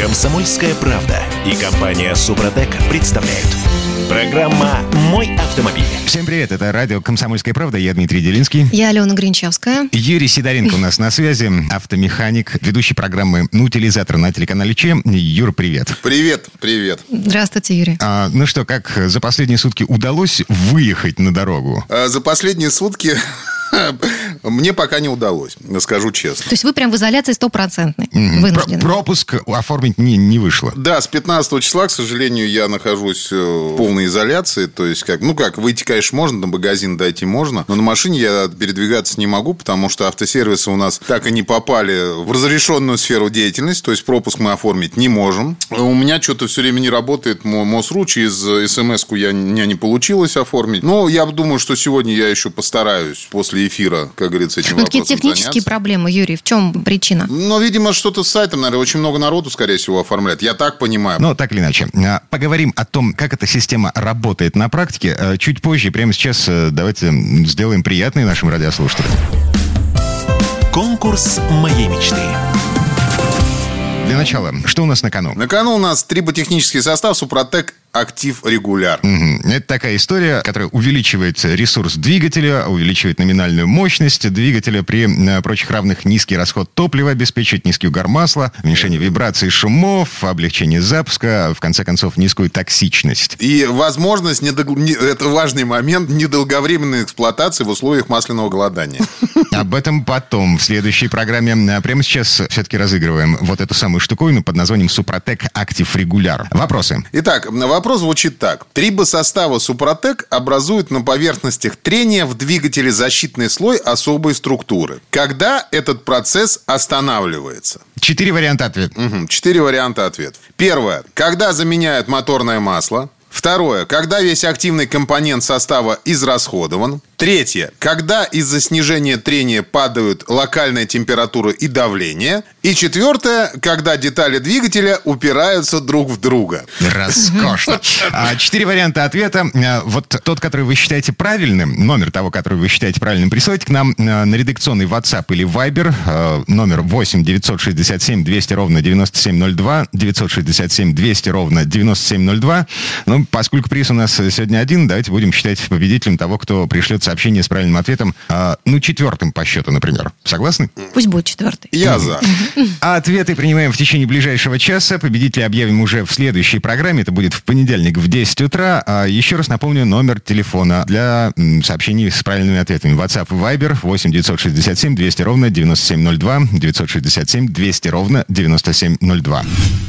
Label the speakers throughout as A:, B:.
A: Комсомольская правда и компания Супротек представляют. Программа «Мой автомобиль».
B: Всем привет, это радио «Комсомольская правда», я Дмитрий Делинский.
C: Я Алена Гринчевская.
B: Юрий Сидоренко у нас на связи, автомеханик, ведущий программы «Ну, утилизатор» на телеканале Че. Юр, привет.
D: Привет, привет.
C: Здравствуйте, Юрий.
B: А, ну что, как за последние сутки удалось выехать на дорогу?
D: А, За последние сутки мне пока не удалось, скажу честно.
C: То есть вы прям в изоляции стопроцентной,
B: Про-
C: вынуждены.
B: пропуск оформить не, не вышло.
D: Да, с 15 числа, к сожалению, я нахожусь э, в полной изоляции. То есть, как, ну как, выйти, конечно, можно, на магазин дойти можно, но на машине я передвигаться не могу, потому что автосервисы у нас так и не попали в разрешенную сферу деятельности, то есть пропуск мы оформить не можем. У меня что-то все время не работает мо- МОСРУ, через смс-ку я, у меня не получилось оформить. Но я думаю, что сегодня я еще постараюсь после эфира, как говорится, этим
C: Ну, такие
D: вопросом
C: технические
D: заняться.
C: проблемы, Юрий, в чем причина?
D: Но, видимо, что-то с сайтом, наверное, очень много народу, скорее всего, оформляет. Я так понимаю.
B: Но так или иначе, а, поговорим о том, как эта система работает на практике э, чуть позже. Прямо сейчас э, давайте сделаем приятное нашим радиослушателям.
A: Конкурс «Моей мечты».
B: Для начала, что у нас на кону?
D: На кону у нас триботехнический состав Супротек Актив Регуляр.
B: Мгм. Это такая история, которая увеличивает ресурс двигателя, увеличивает номинальную мощность двигателя при э, прочих равных низкий расход топлива, обеспечивает низкий угар масла, уменьшение вибраций шумов, облегчение запуска, в конце концов, низкую токсичность.
D: И возможность, недол- не- это важный момент, недолговременной эксплуатации в условиях масляного голодания.
B: Об этом потом, в следующей программе. А Прямо сейчас все-таки разыгрываем вот эту самую штуковину под названием Супротек Актив Регуляр. Вопросы?
D: Итак, вопрос звучит так. Трибосоставы Супротек образуют на поверхностях трения в двигателе защитный слой особой структуры. Когда этот процесс останавливается?
B: Четыре варианта ответа.
D: Мгм. Четыре варианта ответов. Первое. Когда заменяют моторное масло. Второе. Когда весь активный компонент состава израсходован. Третье. Когда из-за снижения трения падают локальная температура и давление. И четвертое. Когда детали двигателя упираются друг в друга.
B: Роскошно. А, Четыре варианта ответа. А, Вот тот, который вы считаете правильным, номер того, который вы считаете правильным, присылайте к нам а, на редакционный WhatsApp или Viber. Номер 8 967 200 ровно 9702. 967 200 ровно 9702. Ну, поскольку приз у нас сегодня один, давайте будем считать победителем того, кто пришлет сообщение с правильным ответом. а, Ну, четвертым по счету, например. Согласны?
C: Пусть будет четвертый.
D: Я за.
B: А ответы принимаем в течение ближайшего часа. Победителя объявим уже в следующей программе. Это будет в понедельник в 10 утра. А еще раз напомню номер телефона для сообщений с правильными ответами. WhatsApp и Viber 8 967 200 ровно 9702. 967 200 ровно 9702.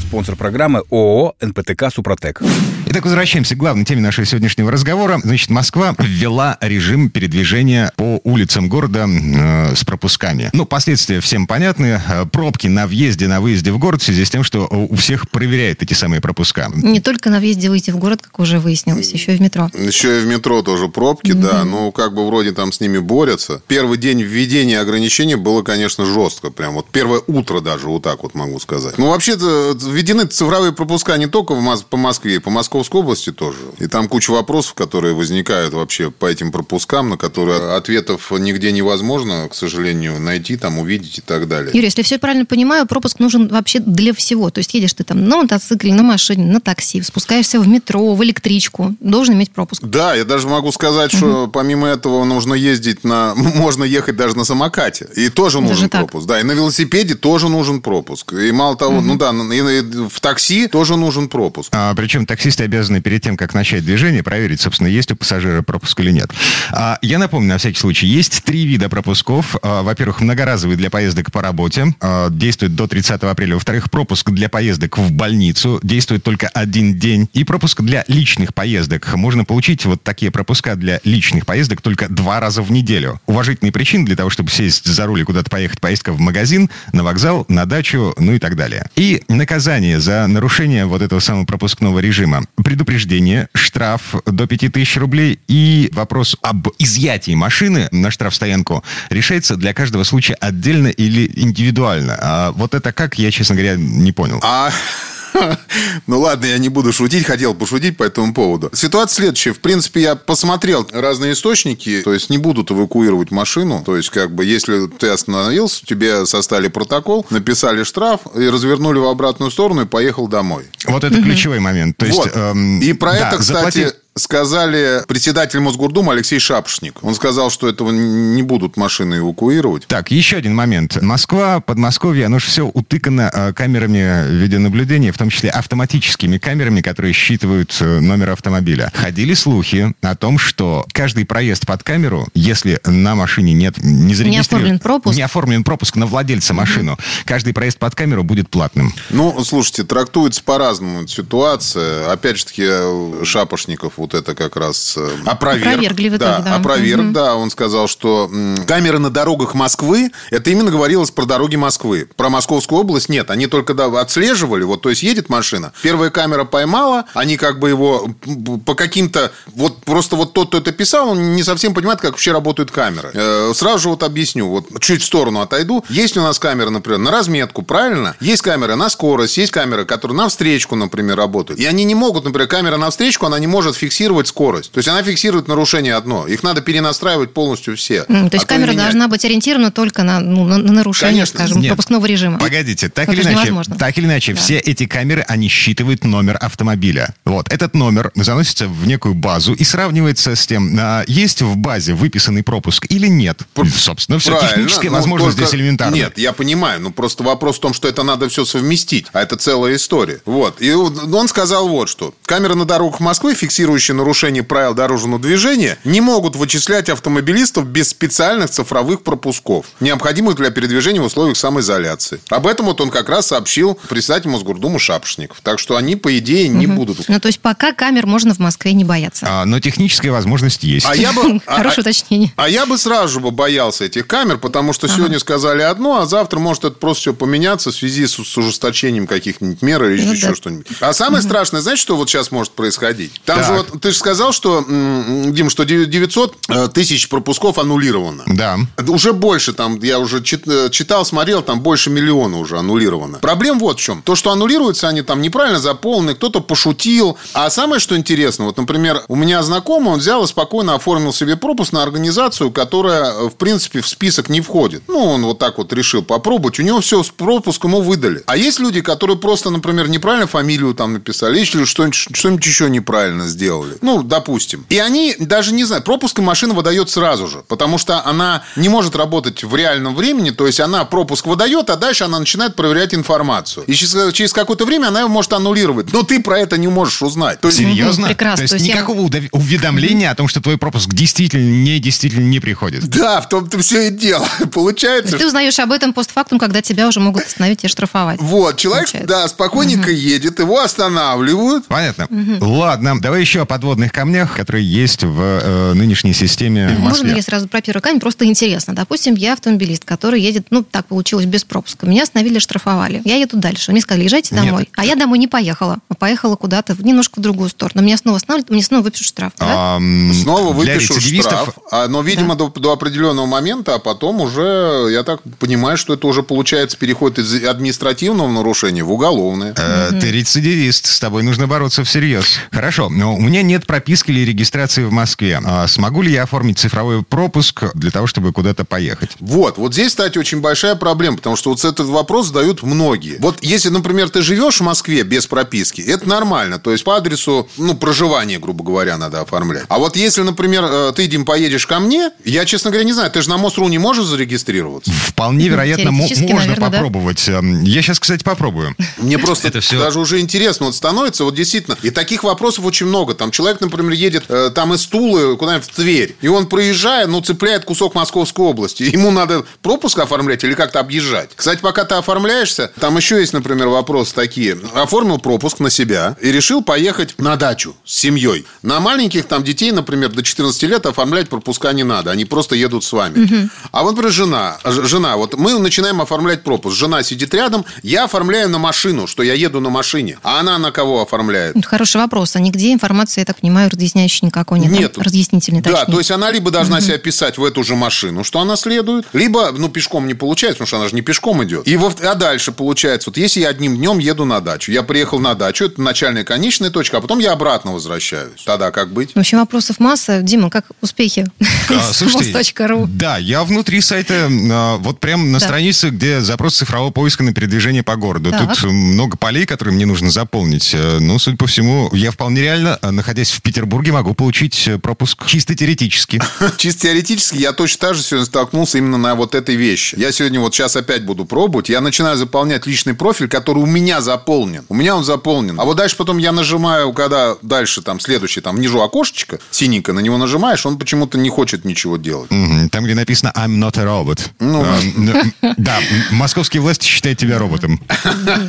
E: Спонсор программы ООО «НПТК Супротек».
B: Итак, возвращаемся к главной теме нашего сегодняшнего разговора. Значит, Москва ввела режим передвижения по улицам города э, с пропусками. Ну, последствия всем понятны. Э, Пробки на въезде, на выезде в город в связи с тем, что у всех проверяют эти самые пропуска.
C: Не только на въезде выйти в город, как уже выяснилось, еще и в метро.
D: Еще и в метро тоже пробки, да. Ну, как бы вроде там с ними борются. Первый день введения ограничений было, конечно, жестко. Прям вот первое утро даже, вот так вот могу сказать. Ну, вообще-то введены цифровые пропуска не только в по Москве, и по Московской области тоже. И там куча вопросов, которые возникают вообще по этим пропускам, на которые ответов нигде невозможно, к сожалению, найти, там, увидеть и так далее.
C: Юрий, если все правильно понимаю, пропуск нужен вообще для всего. То есть едешь ты там на мотоцикле, на машине, на такси, спускаешься в метро, в электричку, должен иметь пропуск.
D: Да, я даже могу сказать, что помимо этого нужно ездить на... Можно ехать даже на самокате. И тоже
C: Даже
D: нужен
C: так?
D: пропуск. Да, и на велосипеде тоже нужен пропуск. И мало того, ну да, и в такси тоже нужен пропуск.
B: А, причем таксисты обязаны перед тем, как начать движение, проверить, собственно, есть у пассажира пропуск или нет. А, я напомню, на всякий случай, есть три вида пропусков. А, во-первых, многоразовый для поездок по работе, а, действует до 30 апреля. Во-вторых, пропуск для поездок в больницу, действует только один день. И пропуск для личных поездок. Можно получить вот такие пропуска для личных поездок только два раза в неделю. Уважительные причины для того, чтобы сесть за руль и куда-то поехать, поездка в магазин, на вокзал, на дачу, ну и так далее. И наказание за нарушение вот этого самого пропускного режима. Предупреждение, штраф до 5000 рублей и вопрос об изъятии машины на штрафстоянку решается для каждого случая отдельно или индивидуально. А вот это как, я, честно говоря, не понял.
D: А Ну ладно, я не буду шутить, хотел пошутить по этому поводу. Ситуация следующая. В принципе, я посмотрел разные источники, то есть не будут эвакуировать машину. То есть, как бы, если ты остановился, тебе составили протокол, написали штраф и развернули в обратную сторону и поехал домой.
B: Вот это ключевой момент. То есть,
D: Вот.
B: эм,
D: И про
B: да,
D: это, кстати,
B: заплати-
D: сказали председатель Мосгордумы Алексей Шапошник. Он сказал, что этого не будут машины эвакуировать.
B: Так, еще один момент. Москва, Подмосковье, оно же все утыкано э, камерами видеонаблюдения, в том числе автоматическими камерами, которые считывают э, номер автомобиля. Ходили слухи о том, что каждый проезд под камеру, если на машине нет, не зарегистрирован...
C: оформлен пропуск.
B: Не оформлен пропуск на владельца машину, каждый проезд под камеру будет платным.
D: Ну, слушайте, трактуется по-разному ситуация. Опять же таки, э, Шапошников вот это как раз э, опроверг.
C: Опровергли в итоге,
D: да.
C: да.
D: Опроверг,
C: Мгм.
D: да. Он сказал, что камеры на дорогах Москвы, это именно говорилось про дороги Москвы. Про Московскую область нет. Они только да, отслеживали, вот, то есть едет машина, первая камера поймала, они как бы его по каким-то... Вот просто вот тот, кто это писал, он не совсем понимает, как вообще работают камеры. Э, Сразу же вот объясню, вот чуть в сторону отойду. Есть у нас камеры, например, на разметку, правильно? Есть камеры на скорость, есть камеры, которые на встречку, например, работают. И они не могут, например, камера на встречку, она не может фиксировать скорость. То есть она фиксирует нарушение одно. Их надо перенастраивать полностью все.
C: М, То есть
D: А то
C: камера
D: менять.
C: должна быть ориентирована только на, ну, на, на нарушение,
D: Конечно.
C: скажем,
B: Нет.
C: пропускного режима.
B: Погодите, так
C: Это
B: или иначе,
C: невозможно.
B: так или иначе,
C: Да.
B: все эти камеры, они считывают номер автомобиля. Вот, этот номер заносится в некую базу и сравнивается с тем, а, есть в базе выписанный пропуск или нет. Собственно, все,
D: Правильно.
B: техническая
D: Ну,
B: возможность
D: только-
B: здесь элементарна.
D: Нет, я понимаю. Ну, просто вопрос в том, что это надо все совместить. А это целая история. Вот. И он сказал вот что. Камеры на дорогах Москвы, фиксирующие нарушение правил дорожного движения, не могут вычислять автомобилистов без специальных цифровых пропусков, необходимых для передвижения в условиях самоизоляции. Об этом вот он как раз сообщил председатель Мосгордумы Шапошников. Так что они, по идее, не будут.
C: Ну, то есть пока камер можно в Москве не бояться.
B: А, но техническая возможность есть.
D: А я бы... а-
C: Хорошее
D: а-
C: уточнение.
D: А я бы сразу же бы боялся этих камер, потому что сегодня сказали одно, а завтра может это просто все поменяться в связи с, с ужесточением каких-нибудь мер или
C: Ну
D: еще
C: да.
D: что-нибудь. А самое страшное, знаете, что вот сейчас может происходить? Там
B: Так.
D: же вот, ты же сказал, что, Дим, что 900 э, тысяч пропусков аннулировано.
B: Да.
D: Уже больше там, я уже э, читал, смотрел, там больше миллиона уже аннулировано. Проблема вот в чем. То, что аннулируются они там неправильно заполнены, кто-то пошутил. А самое, что интересно, вот, например, у меня знакомый, он взял и спокойно оформил себе пропуск на организацию, которая, э, в принципе, в список не входит. Ну, он вот так вот решил попробовать. У него все с пропуском ему выдали. А есть люди, которые просто, например, неправильно фамилию там написали, или что-нибудь, что-нибудь еще неправильно сделали. Ну, допустим. И они даже не знают, пропуск им машина выдает сразу же, потому что она не может работать в реальном времени, то есть она пропуск выдает, а дальше она начинает проверять информацию. И через, через какое-то время она его может аннулировать. Но ты про это не можешь узнать. То есть,
B: Серьезно?
C: прекрасно.
B: То есть
C: То есть я-
B: никакого удов- уведомления о том, что твой пропуск действительно, не действительно не приходит.
D: да, в том-то все и дело. Получается,
C: ты узнаешь об этом постфактум, когда тебя уже могут остановить и штрафовать.
D: Вот, человек,
C: Получается.
D: да, спокойненько едет, его останавливают.
B: Понятно. Ладно, давай еще подводных камнях, которые есть в э, нынешней системе в
C: Можно я сразу про первый камень? Просто интересно. Допустим, я автомобилист, который едет, ну, так получилось, без пропуска. Меня остановили, штрафовали. Я еду дальше. Мне сказали, езжайте
B: Нет.
C: домой. А я домой не поехала. А поехала куда-то немножко в другую сторону. Меня снова останавливают, мне снова выпишут штраф. да?
B: Ам,
D: Снова выпишут штраф, а, но, видимо, до, до определенного момента, а потом уже, я так понимаю, что это уже получается переход из административного нарушения в уголовное.
B: Э, Ты рецидивист, с тобой нужно бороться всерьез. Хорошо, но у меня нет прописки или регистрации в Москве. А смогу ли я оформить цифровой пропуск для того, чтобы куда-то поехать?
D: Вот, вот здесь, кстати, очень большая проблема, потому что вот этот вопрос задают многие. Вот если, например, ты живешь в Москве без прописки, это нормально, то есть по адресу, ну, проживания, грубо говоря, надо оформлять. А вот если, например, э, ты, Дим, поедешь ко мне, я, честно говоря, не знаю, ты же на МОСРУ не можешь зарегистрироваться?
B: Вполне вероятно, мо-
C: Теоретически,
B: можно
C: наверное, да.
B: попробовать. Эм, Я сейчас, кстати, попробую.
D: Мне просто даже уже интересно вот становится, вот действительно. И таких вопросов очень много. Там человек, например, едет э, там из Тулы куда-нибудь в Тверь, и он, проезжая, ну, цепляет кусок Московской области. Ему надо пропуск оформлять или как-то объезжать. Кстати, пока ты оформляешься, там еще есть, например, вопросы такие. Оформил пропуск на себя и решил поехать на дачу с семьей. На маленьких там детей, например, до 14 лет оформлять пропуска не надо. Они просто едут с вами. А вот, например, жена. Жена, вот мы начинаем оформлять пропуск. Жена сидит рядом, я оформляю на машину, что я еду на машине. А она на кого оформляет?
C: Хороший вопрос. А нигде информации информации, я так понимаю, разъясняющей никакой нет.
D: Нет.
C: Разъяснительной,
D: Да,
C: точнее.
D: то есть она либо должна себя писать в эту же машину, что она следует, либо, ну, пешком не получается, потому что она же не пешком идет. И во- а дальше получается, вот если я одним днем еду на дачу, я приехал на дачу, это начальная конечная точка, а потом я обратно возвращаюсь. Тогда как быть?
C: В общем, вопросов масса. Дима, как успехи?
B: А, слушайте. Да, я внутри сайта, а, вот прям на
C: Да.
B: странице, где запрос цифрового поиска на передвижение по городу.
C: Так.
B: Тут много полей, которые мне нужно заполнить. Э, Ну, судя по всему, я вполне реально, а, находясь в Петербурге, могу получить э, пропуск чисто теоретически.
D: Чисто теоретически я точно так же сегодня столкнулся именно на вот этой вещи. Я сегодня вот сейчас опять буду пробовать. Я начинаю заполнять личный профиль, который у меня заполнен. У меня он заполнен. А вот дальше потом я нажимаю, когда дальше там следующий, там внизу окошечко синенькое, на него нажимаешь, он почему-то не хочет ничего делать.
B: Там, где написано «I'm not a robot».
D: Ну.
B: А, Да, московские власти считают тебя роботом.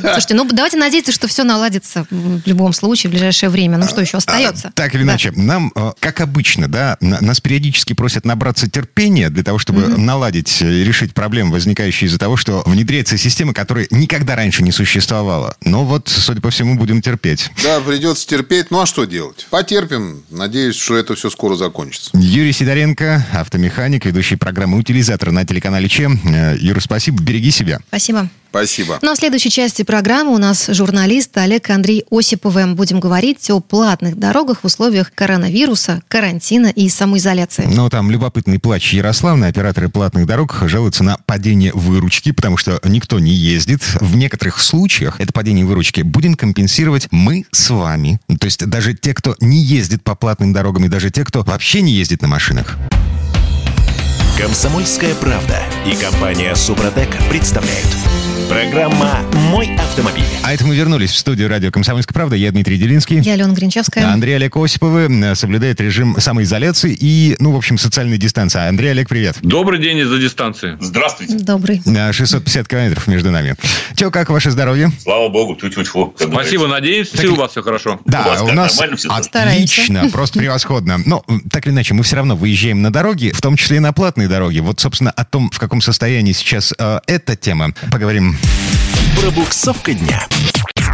C: Слушайте, ну давайте надеяться, что все наладится в любом случае в ближайшее время. Ну что еще остается?
B: А, Так или
C: Да.
B: иначе, нам, э, как обычно, да, на- нас периодически просят набраться терпения для того, чтобы наладить э, и решить проблемы, возникающие из-за того, что внедряется система, которая никогда раньше не существовала. Но вот, судя по всему, будем терпеть.
D: Да, придется терпеть. Ну а что делать? Потерпим. Надеюсь, что это все скоро закончится.
B: Юрий Сидоренко, автомеханик, ведущий программы «Утилизатор» на телеканале ЧЕМ. Э, Юра, спасибо, береги себя.
C: Спасибо.
D: Спасибо.
C: Ну а в следующей части программы у нас журналист Олег Андрей Осиповы. Будем говорить о платных дорогах в условиях коронавируса, карантина и самоизоляции.
B: Ну, там любопытный плач Ярославны. Операторы платных дорог жалуются на падение выручки, потому что никто не ездит. В некоторых случаях это падение выручки будем компенсировать мы с вами. То есть даже те, кто не ездит по платным дорогам, и даже те, кто вообще не ездит на машинах.
A: Комсомольская правда и компания Супротек представляют. Программа «Мой автомобиль».
B: А это мы вернулись в студию радио «Комсомольская правда». Я Дмитрий Делинский.
C: Я Алена Гринчевская.
B: Андрей Олег Осиповы э, соблюдает режим самоизоляции и, ну, в общем, социальной дистанции. Андрей Олег, привет.
F: Добрый день из-за дистанции.
G: Здравствуйте.
C: Добрый.
B: Э, 650 километров между нами. Че, как ваше здоровье?
G: Слава богу, тьфу-тьфу-тьфу. как
F: Спасибо, надеюсь, все у вас все хорошо.
B: Да,
G: У вас
B: у, нас отлично, просто превосходно. Но, так или иначе, мы все равно выезжаем на дороги, в том числе и на платные дороги. Вот, собственно, о том, в каком состоянии сейчас э, эта тема, поговорим.
A: Пробуксовка дня.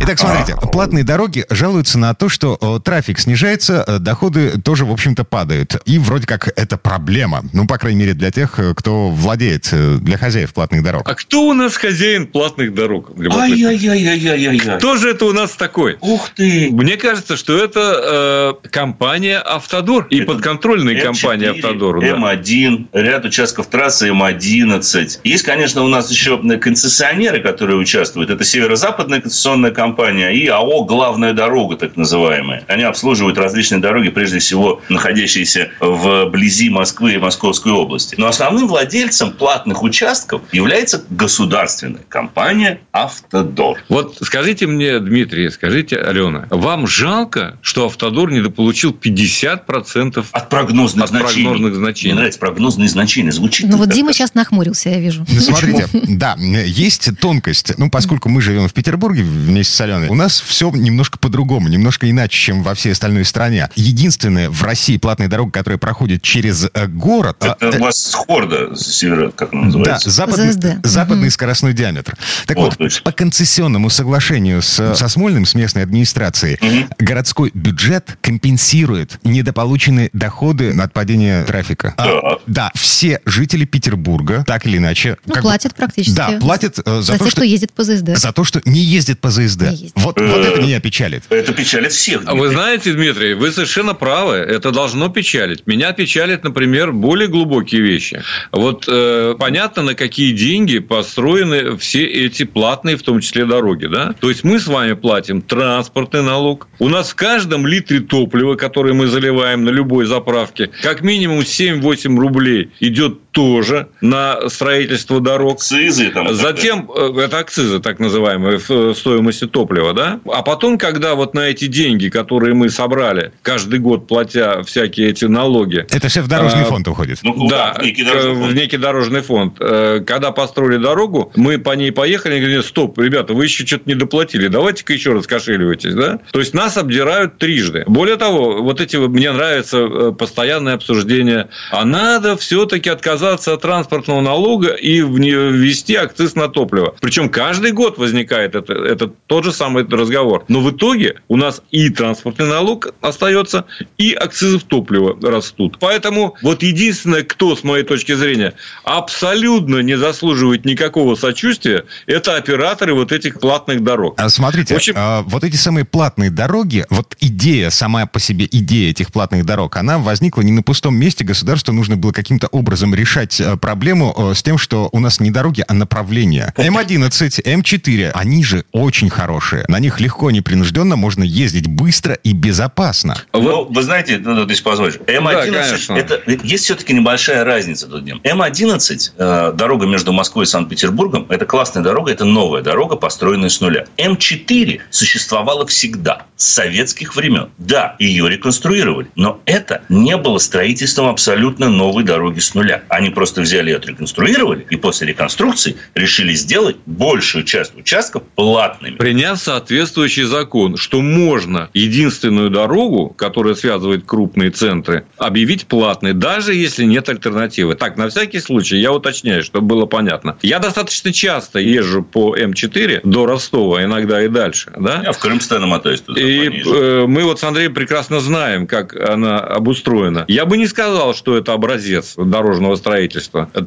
B: Итак, смотрите, платные дороги жалуются на то, что э, трафик снижается, э, доходы тоже, в общем-то, падают. И вроде как это проблема. Ну, по крайней мере, для тех, э, кто владеет, для хозяев платных дорог.
F: А кто у нас хозяин платных дорог?
G: Ай-яй-яй-яй-яй-яй.
F: Кто же это у нас такой?
G: Ух ты.
F: Мне кажется, что это э, компания Автодор и
G: Это
F: подконтрольная компания
G: М4,
F: Автодору. да.
G: М1, ряд участков трассы М11. Есть, конечно, у нас еще концессионеры, которые участвуют. Это Северо-Западная концессионная компания и АО «Главная дорога», так называемая. Они обслуживают различные дороги, прежде всего находящиеся вблизи Москвы и Московской области. Но основным владельцем платных участков является государственная компания «Автодор».
F: Вот скажите мне, Дмитрий, скажите, Алена, вам жалко, что Автодор недополучил 50%
G: От прогнозных
F: От
G: значений.
F: прогнозных значений.
G: Мне нравится прогнозные значения. Звучит
C: Ну вот. Дима сейчас нахмурился, я вижу.
B: Ну, Смотрите, да, есть тонкость. Ну, поскольку мы живем в Петербурге вместе с Аленой, у нас все немножко по-другому, немножко иначе, чем во всей остальной стране. Единственная в России платная дорога, которая проходит через э, город... а,
G: Это
B: э,
G: у вас Хорда с севера, как она
B: Да,
G: называется?
B: западный,
C: ЗСД.
B: западный
C: Мгм.
B: скоростной диаметр. Так
G: Вот,
B: вот,
G: точно.
B: по концессионному соглашению с, со Смольным, с местной администрацией,
G: Мгм.
B: городской бюджет компенсирует недополученные доходы от падения трафика. А,
G: Так.
B: да, все жители Петербурга, так или иначе...
C: Ну,
B: как бы-
C: платят практически.
B: Да, платят э, за,
C: За
B: то,
C: те,
B: что...
C: кто ездит по ЗСД.
B: За то, что не ездит по ЗСД.
C: Ездит.
B: Вот, вот это меня печалит.
G: Это печалит всех.
F: А вы знаете, Дмитрий, вы совершенно правы. Это должно печалить. Меня печалит, например, более глубокие вещи. Вот э, понятно, на какие деньги построены все эти платные, в том числе дороги, да? То есть мы с вами платим транспортный налог. У нас в каждом литре топлива, который мы заливаем на любой заправке, как минимум 7-8 рублей идет тоже на строительство дорог.
G: Акцизы там.
F: Затем, э, это акцизы, так называемые, в э, стоимости топлива, да? А потом, когда вот на эти деньги, которые мы собрали, каждый год платя всякие эти налоги,
B: Это все в дорожный
F: А,
B: фонд уходит.
G: Ну,
F: да,
G: В некий
F: к-
G: дорожный
F: в
G: фонд.
F: некий дорожный фонд. Когда построили дорогу, мы по ней поехали, и говорили, стоп, ребята, вы еще что-то не доплатили, давайте-ка еще раз кошеливайтесь, да? То есть нас обдирают трижды. Более того, вот эти мне нравится постоянное обсуждение, а надо все-таки отказаться отказаться от транспортного налога и ввести акциз на топливо. Причем каждый год возникает это, это тот же самый разговор. Но в итоге у нас и транспортный налог остается, и акцизы в топливо растут. Поэтому вот единственное, кто, с моей точки зрения, абсолютно не заслуживает никакого сочувствия, это операторы вот этих платных дорог.
B: А смотрите, общем... а, вот эти самые платные дороги, вот идея, сама по себе идея этих платных дорог, она возникла не на пустом месте. Государству нужно было каким-то образом решать э, проблему э, с тем, что у нас не дороги, а направления. М11, М4, они же очень хорошие. На них легко, непринужденно можно ездить быстро и безопасно.
G: Ну, вы знаете, ну, ну если позволишь, М11, да, это, есть все-таки небольшая разница тут. М11, э, дорога между Москвой и Санкт-Петербургом, это классная дорога, это новая дорога, построенная с нуля. М4 существовала всегда, с советских времен. Да, ее реконструировали, но это не было строительством абсолютно новой дороги с нуля. Они просто взяли и отреконструировали, и после реконструкции решили сделать большую часть участков платными.
F: Приняв соответствующий закон, что можно единственную дорогу, которая связывает крупные центры, объявить платной, даже если нет альтернативы. Так, на всякий случай, я уточняю, чтобы было понятно. Я достаточно часто езжу по М4 до Ростова, иногда и дальше. Да?
G: Я в Крымстена мотаюсь туда.
F: И э, мы вот с Андреем прекрасно знаем, как она обустроена. Я бы не сказал, что это образец дорожного строительства.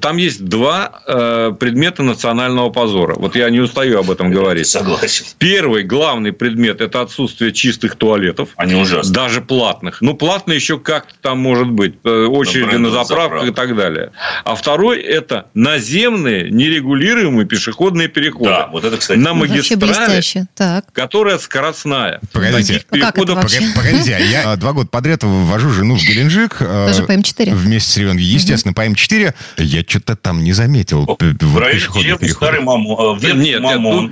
F: Там есть два э, предмета национального позора. Вот я не устаю об этом говорить.
G: Согласен.
F: Первый главный предмет – это отсутствие чистых туалетов.
G: Они ужасны.
F: Даже платных. Ну, платные еще как-то там может быть. Э, очереди на заправках и так далее. А второй – это наземные нерегулируемые пешеходные переходы. Да,
G: вот это, кстати.
F: На магистрали, так. которая скоростная.
B: Погодите, а как это вообще? погодите, а я два года подряд ввожу жену в Геленджик.
C: Э, Даже по М4?
B: Вместе с ребенком. Естественно, по М4 я что-то там не заметил.
G: В районе старый мамон.
F: Нет, нет,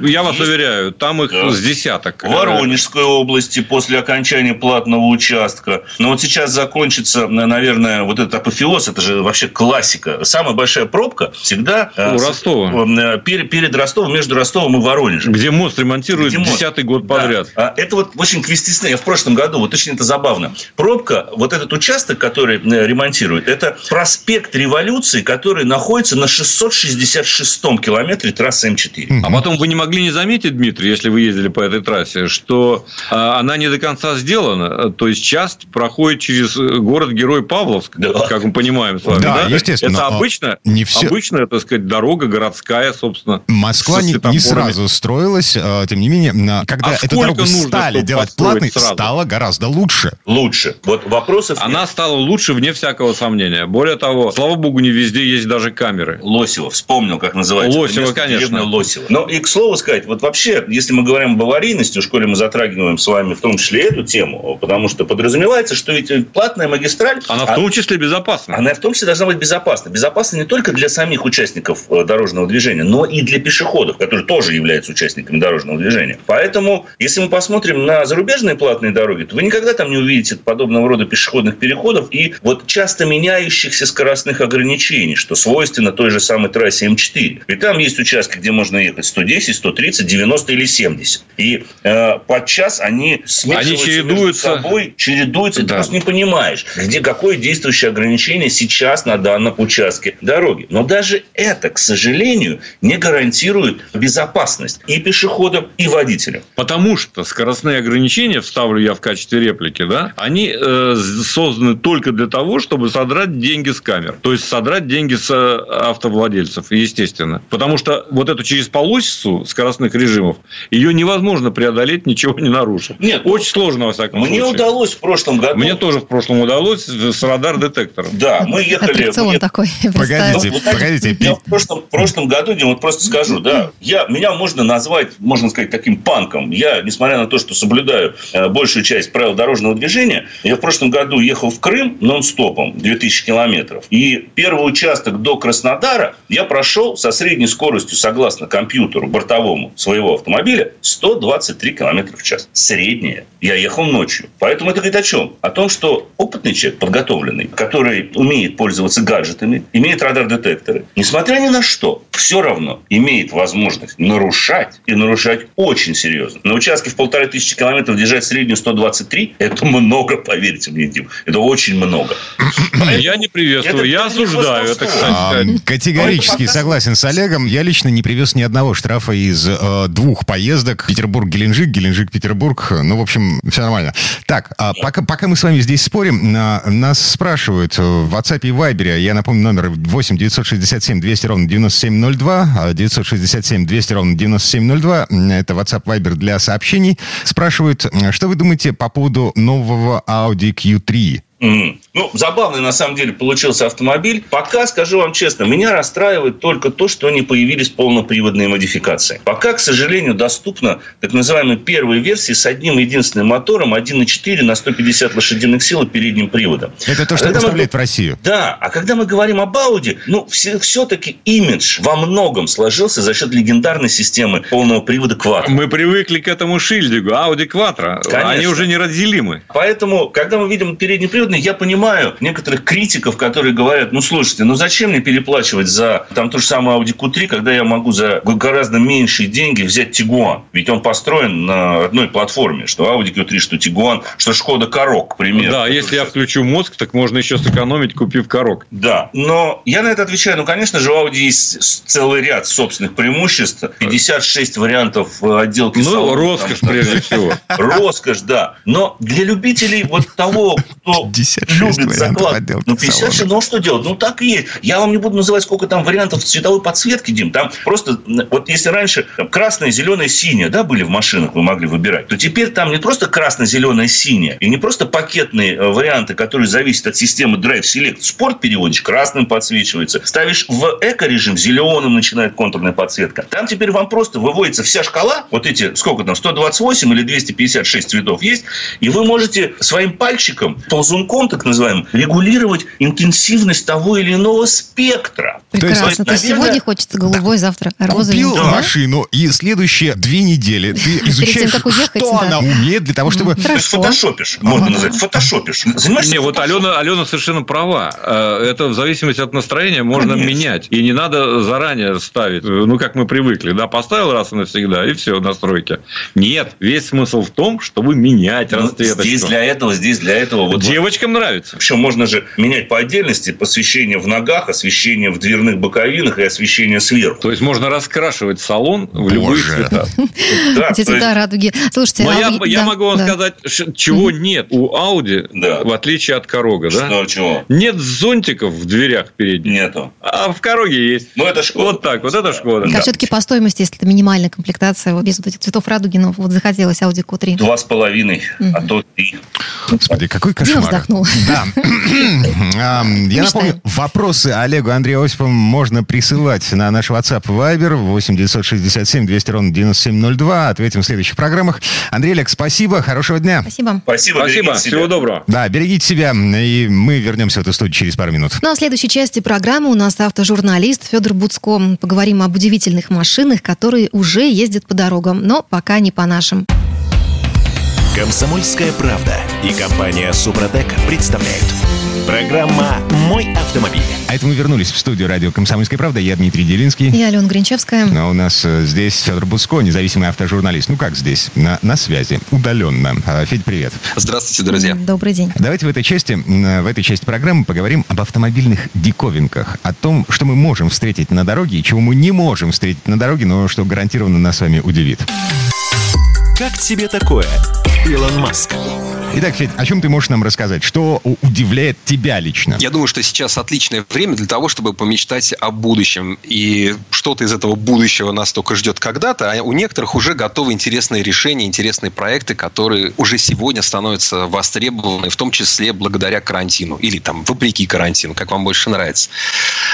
F: я вас уверяю, там их с десяток.
G: В Воронежской области после окончания платного участка. Но вот сейчас закончится, наверное, вот этот апофеоз, это же вообще классика. Самая большая пробка всегда...
F: Э, У Ростова.
G: Э, перед, перед Ростовом, между Ростовом и Воронежем.
F: Где мост ремонтируют десятый год подряд.
G: Да. Это вот очень квестисное. В прошлом году, вот очень это забавно. Пробка, вот этот участок, который э, ремонтируют, это проспект Революции, который находится на 666-м километре трассы М4.
F: А потом вы не могли не заметить, Дмитрий, если вы ездили по этой трассе, что а, она не до конца сделана. То есть, часть проходит через город-герой Павловск, да. как мы понимаем с вами.
B: Да, да? естественно.
F: Это обычно, не все... обычная, так сказать, дорога городская, собственно.
B: Москва не, не сразу строилась, а, тем не менее, когда а эту дорогу стали делать платной, сразу? стало гораздо лучше.
G: Лучше. Вот вопросов
F: Она стала лучше, вне всякого сомнения. Более того, слава богу, не везде есть даже камеры.
G: Лосева, вспомнил, как называется.
F: Лосева, конечно.
G: Лосева. Но и к слову сказать, вот вообще, если мы говорим об аварийности, в школе мы затрагиваем с вами в том числе эту тему, потому что подразумевается, что ведь платная магистраль...
F: Она в том числе безопасна.
G: Она в том числе должна быть безопасна. Безопасна не только для самих участников э, дорожного движения, но и для пешеходов, которые тоже являются участниками дорожного движения. Поэтому, если мы посмотрим на зарубежные платные дороги, то вы никогда там не увидите подобного рода пешеходных переходов и вот часто меняющихся скоростных ограничений, что свойственно той же самой трассе М4. И там есть участки, где можно ехать 110, 130, 90 или 70. И э, подчас они смешиваются они чередуются. между собой, чередуются, да. ты просто не понимаешь, где какое действующее ограничение сейчас на данном участке дороги. Но даже это, к сожалению, не гарантирует безопасность и пешеходам, и водителям.
F: Потому что скоростные ограничения, вставлю я в качестве реплики, да, они э, созданы только для того, чтобы содрать деньги с камер. То есть, содрать деньги с э, автовладельцев, естественно. Потому что вот эту через полосицу скоростных режимов, ее невозможно преодолеть, ничего не нарушив. Нет. Очень сложно, во всяком
G: Мне
F: случае.
G: удалось в прошлом году.
F: Мне тоже в прошлом удалось с радар-детектором.
G: Да, мы ехали...
C: Аттракцион такой.
B: Погодите, ну, погодите.
G: Я в прошлом, в прошлом году, Дим, вот просто скажу, да, я, меня можно назвать, можно сказать, таким панком. Я, несмотря на то, что соблюдаю э, большую часть правил дорожного движения, я в прошлом году ехал в Крым нон-стопом, 2000 километров. И первый участок до Краснодара я прошел со средней скоростью, согласно компьютеру бортовому своего автомобиля, 123 километра в час. Средняя. Я ехал ночью. Поэтому это говорит о чем? О том, что опытный человек, подготовленный, который умеет пользоваться гаджетами, имеет радар-детекторы, несмотря ни на что, все равно имеет возможность нарушать и нарушать очень серьезно. На участке в полторы тысячи километров держать среднюю 123 – это много, поверьте мне, Дим. Это очень много.
F: Я не приветствую, я осуждаю это,
B: А,
F: кстати.
B: Категорически согласен с Олегом. Я лично не привез ни одного штрафа из э, двух поездок. Петербург-Геленджик, Геленджик-Петербург. Ну, в общем, все нормально. Так, а пока, пока мы с вами здесь спорим, на- нас спрашивают в WhatsApp и Viber, я напомню, номер 8 967 200 ровно 9702, а 967 200 ровно 9702, это WhatsApp Viber для сообщений. Спрашивают, что вы думаете по поводу нового Audi Q3?
G: Ну, забавный на самом деле получился автомобиль. Пока, скажу вам честно, меня расстраивает только то, что не появились полноприводные модификации. Пока, к сожалению, доступна так называемая первая версия с одним единственным мотором 1.4 на 150 лошадиных сил и передним приводом.
B: Это то,
G: А
B: что
G: когда мы
B: поставляет в Россию.
G: Да, а когда мы говорим об Audi, ну, все, все-таки имидж во многом сложился за счет легендарной системы полного привода Quattro.
F: Мы привыкли к этому шильдику, Audi Quattro.
G: Конечно.
F: Они уже неразделимы.
G: Поэтому, когда мы видим переднеприводный, я понимаю некоторых критиков, которые говорят, ну, слушайте, ну, зачем мне переплачивать за там ту же самую Audi Q3, когда я могу за гораздо меньшие деньги взять Tiguan? Ведь он построен на одной платформе, что Audi Q3, что Tiguan, что Шкода Корок, к примеру.
F: Да, если я включу мозг, так можно еще сэкономить, купив корок.
G: Да, но я на это отвечаю, ну, конечно же, у Audi есть целый ряд собственных преимуществ. 56 вариантов э, отделки
F: Ну,
G: салона,
F: роскошь
G: там,
F: прежде всего.
G: Роскошь, да. Но для любителей вот того, кто
B: 56
G: любит
B: вариантов
G: заклад,
B: отделки
G: ну, 56,
B: салона.
G: ну, что делать? Ну, так и есть. Я вам не буду называть, сколько там вариантов цветовой подсветки, Дим. Там просто, вот если раньше там, красное, зеленое, синее, да, были в машинах, вы могли выбирать, то теперь там не просто красное, зеленое, синее, и не просто пакетные э, варианты, которые зависят от системы Drive Select. Спорт переводишь, красным подсвечивается. Ставишь в эко-режим, зеленым начинает контурная подсветка. Там теперь вам просто выводится вся шкала, вот эти, сколько там, 128 или 256 цветов есть, и вы можете своим пальчиком, ползунком так называемым, регулировать интенсивность того или иного спектра.
B: То есть,
C: Прекрасно. То есть
G: наверное,
C: сегодня хочется голубой, завтра розовый.
B: Купил
C: Да?
B: машину, и следующие две недели ты изучаешь,
C: как уехать,
B: что
C: да.
B: она умеет для того, чтобы...
G: То есть
C: Хорошо.
G: фотошопишь, можно назвать, фотошопишь. Занимаешься
F: Не, вот. Алена, Алена совершенно права. Э, Это в зависимости от настроения можно
G: Конечно.
F: менять. И не надо заранее ставить, э, ну, как мы привыкли. Да, поставил раз и навсегда, и все, настройки. Нет, весь смысл в том, чтобы менять
G: Ну,
F: расцветочку.
G: Здесь для этого, здесь для этого. Вот,
F: Девочкам нравится.
G: Причем можно же менять по отдельности освещение в ногах, освещение в дверных боковинах и освещение сверху.
F: То есть можно раскрашивать салон в любые
B: Боже.
F: цвета.
G: Да,
C: Эти цвета радуги. Слушайте,
F: Но
C: а
F: я,
C: вы-
F: я
C: да,
F: могу вам
C: да.
F: сказать, чего нет у Audi,
G: Да.
F: в отличие от Корога, да?
G: Чего?
F: Нет зонтиков в дверях передних,
G: Нету.
F: а в Короге есть.
G: Ну, это Шкода.
F: Вот так, вот это Шкода.
C: А все-таки по стоимости, если это минимальная комплектация, вот без вот этих цветов радуги, ну, вот захотелось Audi Q3.
G: Два с половиной, а то три.
B: Господи, какой кошмар.
C: Вздохнул.
B: Да. Я напомню, вопросы Олегу Андрею Осипову можно присылать на наш WhatsApp Viber 8 967 200 ровно 9702. Ответим в следующих программах. Андрей Олег, спасибо, хорошего дня.
C: Спасибо.
G: Спасибо,
F: Спасибо, всего доброго.
B: Да, берегите себя, и мы вернемся в эту студию через пару минут.
C: Ну а в следующей части программы у нас автожурналист Федор Буцко. Поговорим об удивительных машинах, которые уже ездят по дорогам, но пока не по нашим.
A: Комсомольская правда и компания Супротек представляют. Программа «Мой автомобиль».
B: А это мы вернулись в студию радио «Комсомольская правда». Я Дмитрий Делинский.
C: Я Алена Гринчевская.
B: А у нас э, здесь Федор Буцко, независимый автожурналист. Ну как здесь? На, на связи, удаленно. А, Федь, привет.
H: Здравствуйте, друзья.
C: Добрый день.
B: Давайте в этой части, м, в этой части программы поговорим об автомобильных диковинках, о том, что мы можем встретить на дороге и чего мы не можем встретить на дороге, но что гарантированно нас с вами удивит.
A: Как тебе такое, Илон Маск?
B: Итак, Федь, о чем ты можешь нам рассказать? Что удивляет тебя лично?
H: Я думаю, что сейчас отличное время для того, чтобы помечтать о будущем. И что-то из этого будущего нас только ждет когда-то, а у некоторых уже готовы интересные решения, интересные проекты, которые уже сегодня становятся востребованы, в том числе благодаря карантину. Или там вопреки карантину, как вам больше нравится.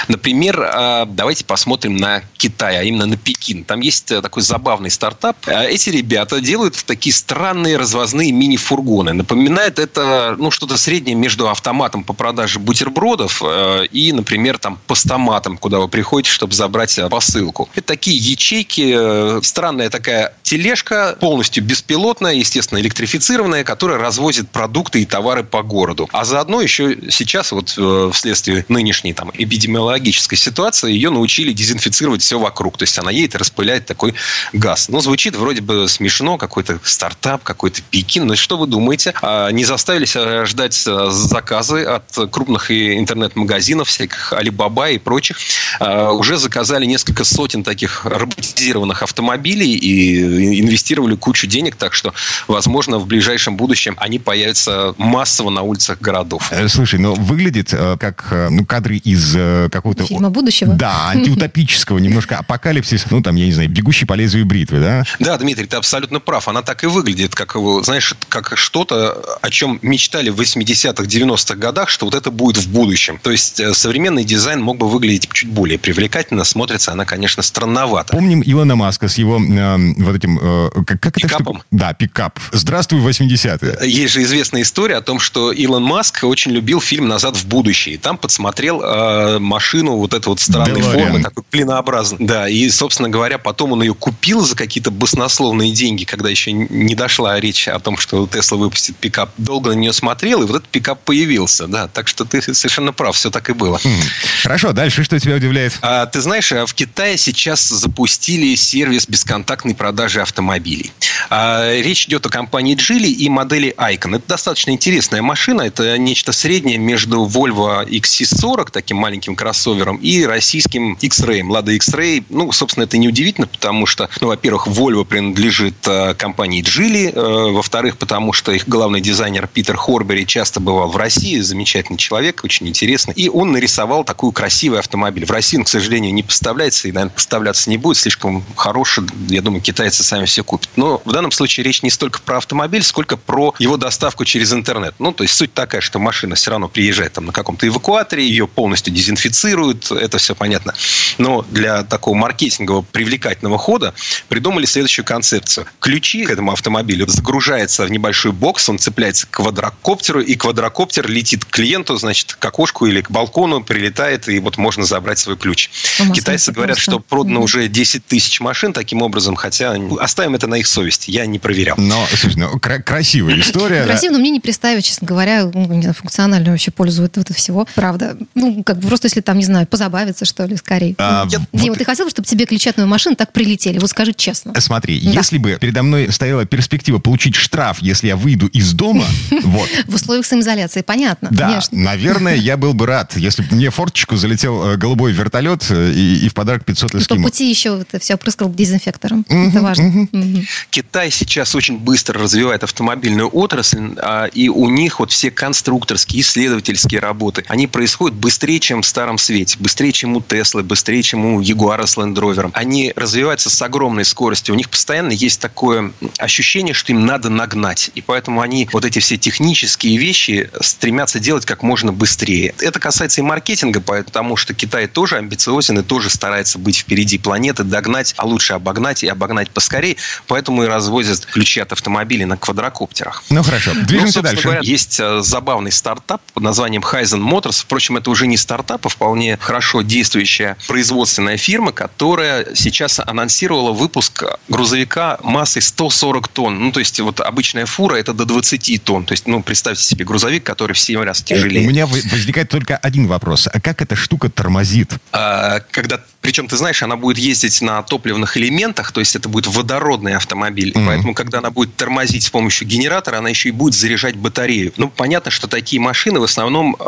H: Например, а, давайте посмотрим на Китай, а именно на Пекин. Там есть э, такой забавный стартап. А, Эти ребята делают такие странные развозные мини-фургоны. напоминает это ну, что-то среднее между автоматом по продаже бутербродов э, и, например, там, постаматом, куда вы приходите, чтобы забрать посылку. Это такие ячейки, э, странная такая тележка, полностью беспилотная, естественно, электрифицированная, которая развозит продукты и товары по городу. А заодно еще сейчас, вот э, вследствие нынешней там, эпидемиологической ситуации, ее научили дезинфицировать все вокруг. То есть она едет и распыляет такой газ. Ну, звучит вроде бы смешно, какой-то стартап, какой-то Пекин. Но что вы думаете? А не заставили себя ждать э, заказы от крупных интернет-магазинов, всяких Алибаба и прочих. А, уже заказали несколько сотен таких роботизированных автомобилей и инвестировали кучу денег, так что, возможно, в ближайшем будущем они появятся массово на улицах городов.
B: Э, слушай, ну выглядит э, как ну, кадры из какого-то...
C: Фильма будущего.
B: Да, антиутопического, немножко апокалипсис, ну там, я не знаю, бегущий по лезвию бритвы, да?
H: Да, Дмитрий, ты абсолютно прав. Она так и выглядит, как, знаешь, как что-то, о чем мечтали в 80-х, 90-х годах, что вот это будет в будущем. То есть э, современный дизайн мог бы выглядеть чуть более привлекательно. Смотрится она, конечно, странновато.
B: Помним Илона Маска с его э, вот этим... Э, как, как
H: Пикапом?
B: Это да, пикап. Здравствуй, 80-е.
H: Есть же известная история о том, что Илон Маск очень любил фильм «Назад в будущее». И там подсмотрел э, машину вот этой вот странной
B: DeLorean.
H: формы, такой клинообразной. Да, и, собственно говоря, потом он ее купил за какие-то баснословные деньги, когда еще не дошла речь о том, что Тесла выпустит пикап. Долго на нее смотрел, и вот этот пикап появился. Да, так что ты совершенно прав, все так и было.
B: Хм. Хорошо, дальше что тебя удивляет?
H: А, ты знаешь, а в Китае сейчас запустили сервис бесконтактной продажи автомобилей. А, речь идет о компании Geely и модели Icon. Это достаточно интересная машина. Это нечто среднее между Volvo XC40, таким маленьким кроссовером, и российским X-Ray, Lada X-Ray. Ну, собственно, это неудивительно, потому что, ну, во-первых, Volvo принадлежит э, компании Geely, э, во-вторых, потому что их главный дизайнер Питер Хорбери часто бывал в России, замечательный человек, очень интересный, и он нарисовал такой красивый автомобиль. В России он, к сожалению, не поставляется и, наверное, поставляться не будет, слишком хороший, я думаю, китайцы сами все купят. Но в данном случае речь не столько про автомобиль, сколько про его доставку через интернет. Ну, то есть суть такая, что машина все равно приезжает там на каком-то эвакуаторе, ее полностью дезинфицируют, это все понятно. Но для такого маркетингового привлекательного хода придумали следующую концепцию. Ключи к этому автомобилю загружается в небольшой бокс, он цепляется к квадрокоптеру, и квадрокоптер летит к клиенту, значит, к окошку или к балкону, прилетает, и вот можно забрать свой ключ.
C: Ума
H: Китайцы
C: сойти
H: говорят,
C: просто.
H: что продано уже 10 тысяч машин таким образом, хотя оставим это на их совести, я не проверял.
B: Но, слушай, ну, кра- красивая история.
C: Красиво, но мне не представить, честно говоря, ну, функционально вообще пользу этого всего. Правда. Ну, как бы просто если там, не знаю, позабавиться, что ли, скорее. Дима,
B: вот-
C: ты хотел бы, чтобы тебе новой машины так прилетели? Вот скажи честно.
B: Смотри, если бы передо мной стояла перспектива получить штраф, если я выйду из дома, вот,
C: В условиях самоизоляции, понятно,
B: Да,
C: конечно.
B: наверное, я был бы рад, если бы мне в форточку залетел э, голубой вертолет э, и, и в подарок 500
C: И по пути еще это все опрыскал дезинфектором.
B: Мгм,
C: Это важно.
B: мгм.
C: Мгм.
H: Китай сейчас очень быстро развивает автомобильную отрасль, а, и у них вот все конструкторские, исследовательские работы, они происходят быстрее, чем в Старом Свете, быстрее, чем у Теслы, быстрее, чем у Ягуара с Land Rover. Они развиваются с огромной скоростью. У них постоянно есть такое ощущение, что им надо нагнать. И поэтому они вот эти все технические вещи стремятся делать как можно быстрее. Это касается и маркетинга, потому что Китай тоже амбициозен и тоже старается быть впереди планеты, догнать, а лучше обогнать и обогнать поскорее. Поэтому и развозят ключи от автомобилей на квадрокоптерах.
B: Ну хорошо,
H: Ну,
B: движемся
H: собственно
B: дальше.
H: говоря, есть э, забавный стартап под названием Hyzen Motors. Впрочем, это уже не стартап, а вполне хорошо действующая производственная фирма, которая сейчас анонсировала выпуск грузовика массой 140 тонн. Ну, то есть, вот обычная фура это до 20 тонн. То есть, ну, представьте себе грузовик, который в 7 раз
B: У
H: тяжелее.
B: меня вы- возникает только один вопрос. А как эта штука тормозит?
H: А, когда, причем, ты знаешь, она будет ездить на топливных элементах, то есть это будет водородный автомобиль.
B: Мгм.
H: Поэтому, когда она будет тормозить с помощью генератора, она еще и будет заряжать батарею. Ну, понятно, что такие машины в основном э,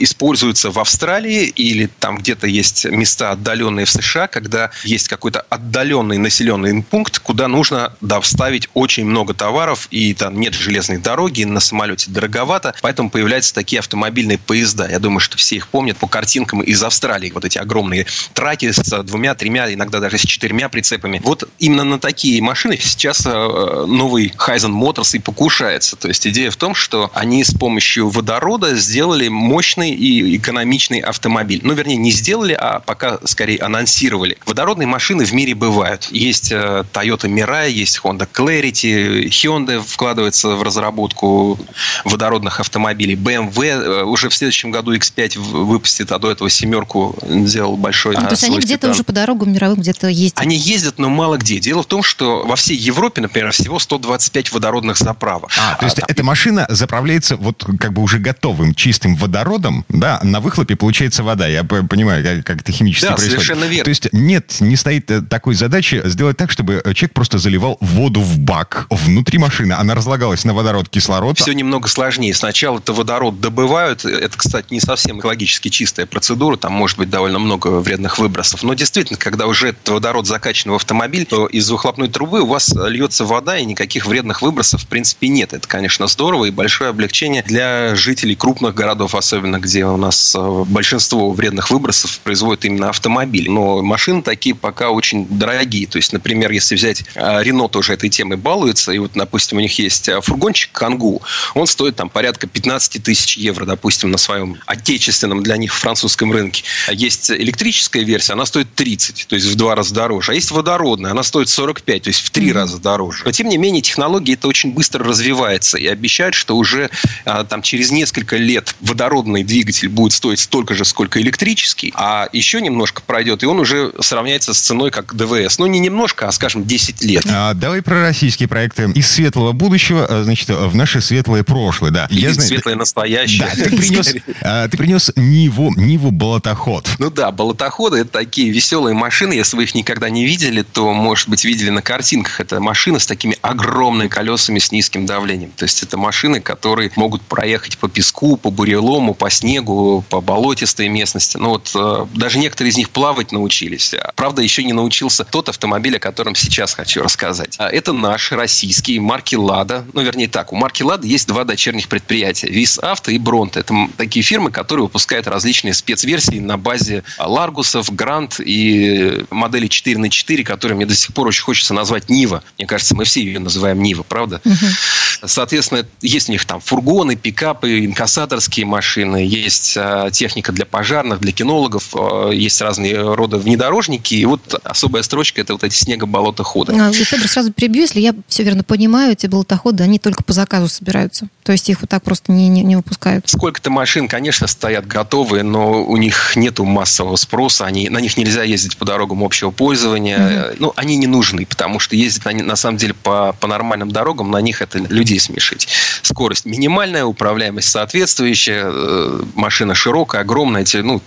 H: используются в Австралии или там где-то есть места отдаленные в США, когда есть какой-то отдаленный населенный пункт, куда нужно доставить очень много товаров, и там нет железной дороги, на самолете дороговато, поэтому появляются такие автомобильные поезда. Я думаю, что все их помнят по картинкам из Австралии. Вот эти огромные траки с двумя, тремя, иногда даже с четырьмя прицепами. Вот именно на такие машины сейчас э, новый Hyzen Motors и покушается. То есть идея в том, что они с помощью водорода сделали мощный и экономичный автомобиль. Ну, вернее, не сделали, а пока скорее анонсировали. Водородные машины в мире бывают. Есть э, Toyota Mirai, есть Honda Clarity, Hyundai вкладывается в разработку водородных автомобилей. BMW э, уже в следующем году X5 выпустит, а до этого семерку сделал большой.
C: Ну, то есть они где-то уже по дорогам мировым где-то ездят.
H: Они ездят, но мало где. Дело в том, что во всей Европе, например, всего 125 водородных заправок.
B: А, то есть
H: там...
B: эта машина заправляется вот как бы уже готовым чистым водородом, да, на выхлопе получается вода. Я понимаю, как, как это химически
H: да,
B: происходит.
H: совершенно верно.
B: То есть нет, не стоит э, такой задачи сделать так, чтобы человек просто заливал воду в бак внутри машины. Она разлагалась на водород, кислород.
H: Все немного сложнее. Сначала это водород добывают. Это, кстати, не совсем экологически чистая процедура. Там может быть довольно много вредных выбросов. Но действительно, когда уже этот водород закачан в автомобиль, то из выхлопной трубы у вас льется вода, и никаких вредных выбросов в принципе нет. Это, конечно, здорово и большое облегчение для жителей крупных городов, особенно где у нас э, большинство вредных выбросов производит именно автомобиль. Но машины такие пока очень дорогие. То есть, например, если взять Рено тоже этой темой балуется, и вот, допустим, у них есть э, фургончик Кангу, он стоит там порядка 15 тысяч евро, допустим, на своем отечественном для них французском рынке. Есть электрическая версия, она стоит 30, то есть в два раза дороже. А есть водородная, она стоит 45, то есть в три mm-hmm. раза дороже. Но, тем не менее, технология это очень быстро развивается и обещают, что уже а, там через несколько лет водородный двигатель будет стоить столько же, сколько электрический, а еще немножко пройдет, и он уже сравняется с ценой как ДВС. Ну, не немножко, а, скажем, 10 лет.
B: А, давай про российские проекты из светлого будущего, а, значит, в наше светлое прошлое, да.
H: Или Я знаю, светлое настоящее.
B: Да, ты принес, а, ты принес Ниву, Ниву болотоход.
H: Ну да, болотоходы это такие веселые машины. Если вы их никогда не видели, то, может быть, видели на картинках. Это машины с такими огромными колесами с низким давлением. То есть это машины, которые могут проехать по песку, по бурелому, по снегу, по болотистой местности. Ну вот э, даже некоторые из них плавать научились. Правда, еще не научился тот автомобиль, о котором сейчас хочу рассказать. А это наш российский марки «Лада». Ну, вернее так, у марки «Лада» есть два дочерних предприятия. «Виз Авто» и «Бронто». Это такие фирмы, которые выпускают различные спецверсии на базе «Ларгусов», «Грант» и модели 4 на 4, которые мне до сих пор очень хочется назвать «Нива». Мне кажется, мы все ее называем «Нива», правда? Угу. Соответственно, есть у них там фургоны, пикапы, инкассаторские машины, есть а, техника для пожарных, для кинологов, а, есть разные рода внедорожники. И вот особая строчка – это вот эти снегоболотоходы.
C: А, Федор, сразу перебью, если я все верно понимаю, эти болотоходы, они только по заказу собираются. То есть их вот так просто не, не, не выпускают.
H: Сколько-то машин, конечно, стоят готовые, но у них нет массового спроса. Они, на них нельзя ездить по дорогам общего пользования. Mm-hmm. Ну, они не нужны, потому что ездить на, на самом деле по, по нормальным дорогам, на них это людей смешить. Скорость минимальная, управляемость соответствующая, э, машина широкая, огромная. Ну,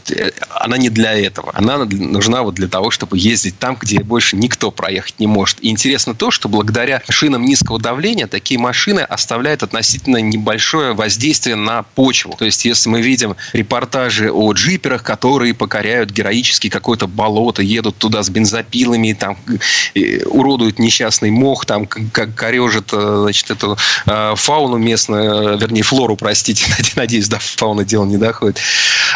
H: она не для этого. Она нужна вот для того, чтобы ездить там, где больше никто проехать не может. И интересно то, что благодаря шинам низкого давления такие машины оставляют относительно небольшое воздействие на почву. То есть, если мы видим репортажи о джиперах, которые покоряют героически какое-то болото, едут туда с бензопилами, там уродуют несчастный мох, там как корежит э, значит, эту э, фауну местную, вернее, флору, простите, надеюсь, до фауны дело не доходит,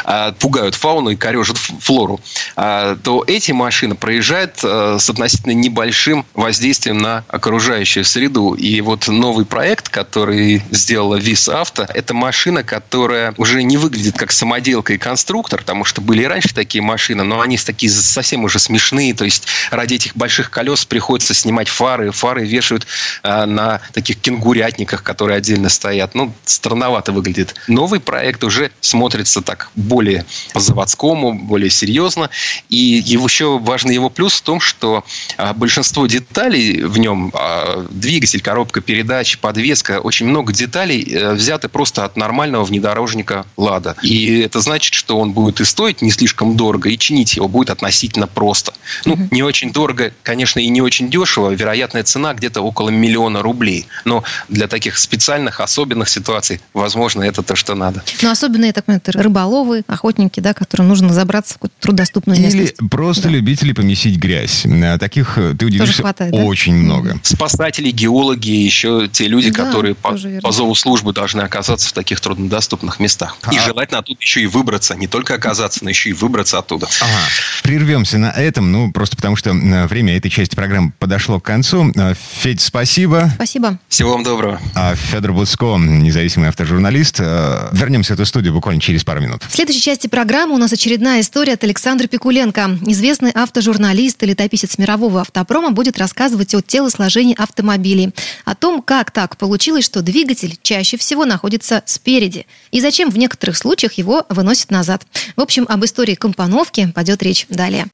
H: а, пугают фауну и корежат флору, а, то эти машины проезжают э, с относительно небольшим воздействием на окружающую среду. И вот новый проект, который сделала ВИС Авто, это машина, которая уже не выглядит как самоделка и конструктор, потому что были и раньше такие машины, но они такие совсем уже смешные. То есть ради этих больших колес приходится снимать фары. Фары вешают э, на таких кенгурятниках, которые отдельно стоят. Ну, странновато выглядит. Новый проект уже смотрится так более по-заводскому, более серьезно. И его, еще важный его плюс в том, что э, большинство деталей в нем, э, двигатель, коробка передач, подвеска, очень много деталей э, взяты просто от нормального внедорожника «Лада». И это значит, что он будет и стоить не слишком дорого, и чинить его будет относительно просто. Ну, mm-hmm. не очень дорого, конечно, и не очень дешево. Вероятная цена где-то около миллиона рублей. Но для таких специальных, особенных ситуаций, возможно, это то, что надо.
C: Ну, особенно, я так понимаю, это рыболовы, охотники, да, которым нужно забраться в какую-то трудоступную местность.
B: Или просто да. любители помесить грязь. Таких, э, ты удивишься, хватает, очень да? много.
H: Спасатели, геологи, еще те люди, да, которые по, по зову службы должны оказаться в таких труднодоступных местах. А. И желательно оттуда еще и выбраться. Не только оказаться, но еще и выбраться оттуда.
B: Ага. Прервемся на этом, ну, просто потому что время этой части программы подошло к концу. Э, Федь, спасибо.
C: Спасибо.
H: Всего вам доброго.
B: А Федор Буцко, независимый автожурналист. Э, вернемся в эту студию буквально через пару минут.
C: Следующий следующей части программы у нас очередная история от Александра Пикуленко. Известный автожурналист и летописец мирового автопрома будет рассказывать о телосложении автомобилей, о том, как так получилось, что двигатель чаще всего находится спереди, и зачем в некоторых случаях его выносят назад. В общем, об истории компоновки пойдет речь далее.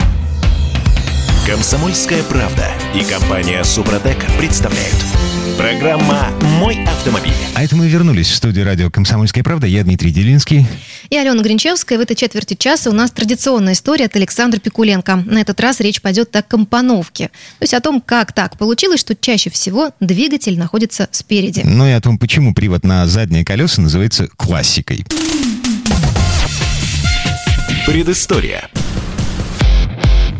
A: Комсомольская правда и компания Супротек представляют. Программа «Мой автомобиль».
B: А это мы вернулись в студию радио «Комсомольская правда». Я Дмитрий Делинский.
C: И Алена Гринчевская. В этой четверти часа у нас традиционная история от Александра Пикуленко. На этот раз речь пойдет о компоновке. То есть о том, как так получилось, что чаще всего двигатель находится спереди.
B: Ну и о том, почему привод на задние колеса называется классикой.
A: Предыстория.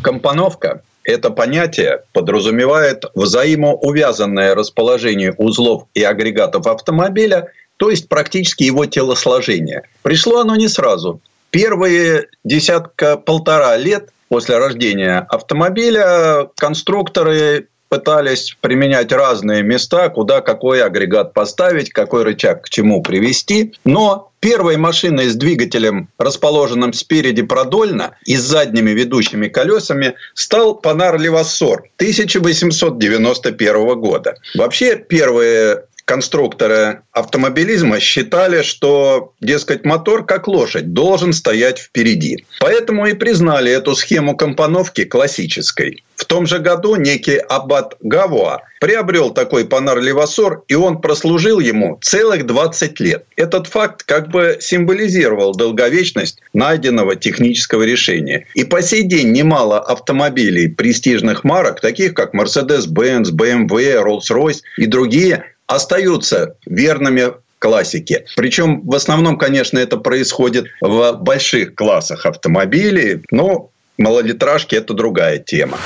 I: Компоновка это понятие подразумевает взаимоувязанное расположение узлов и агрегатов автомобиля, то есть практически его телосложение. Пришло оно не сразу. Первые десятка-полтора лет после рождения автомобиля конструкторы пытались применять разные места, куда какой агрегат поставить, какой рычаг к чему привести. Но первой машиной с двигателем, расположенным спереди продольно и с задними ведущими колесами, стал Панар Левассор 1891 года. Вообще, первые конструкторы автомобилизма считали, что, дескать, мотор, как лошадь, должен стоять впереди. Поэтому и признали эту схему компоновки классической. В том же году некий Аббат Гавуа приобрел такой Панар Левасор, и он прослужил ему целых 20 лет. Этот факт как бы символизировал долговечность найденного технического решения. И по сей день немало автомобилей престижных марок, таких как Mercedes-Benz, BMW, Rolls-Royce и другие, остаются верными классике. Причем в основном, конечно, это происходит в больших классах автомобилей, но малолитражки – это другая тема.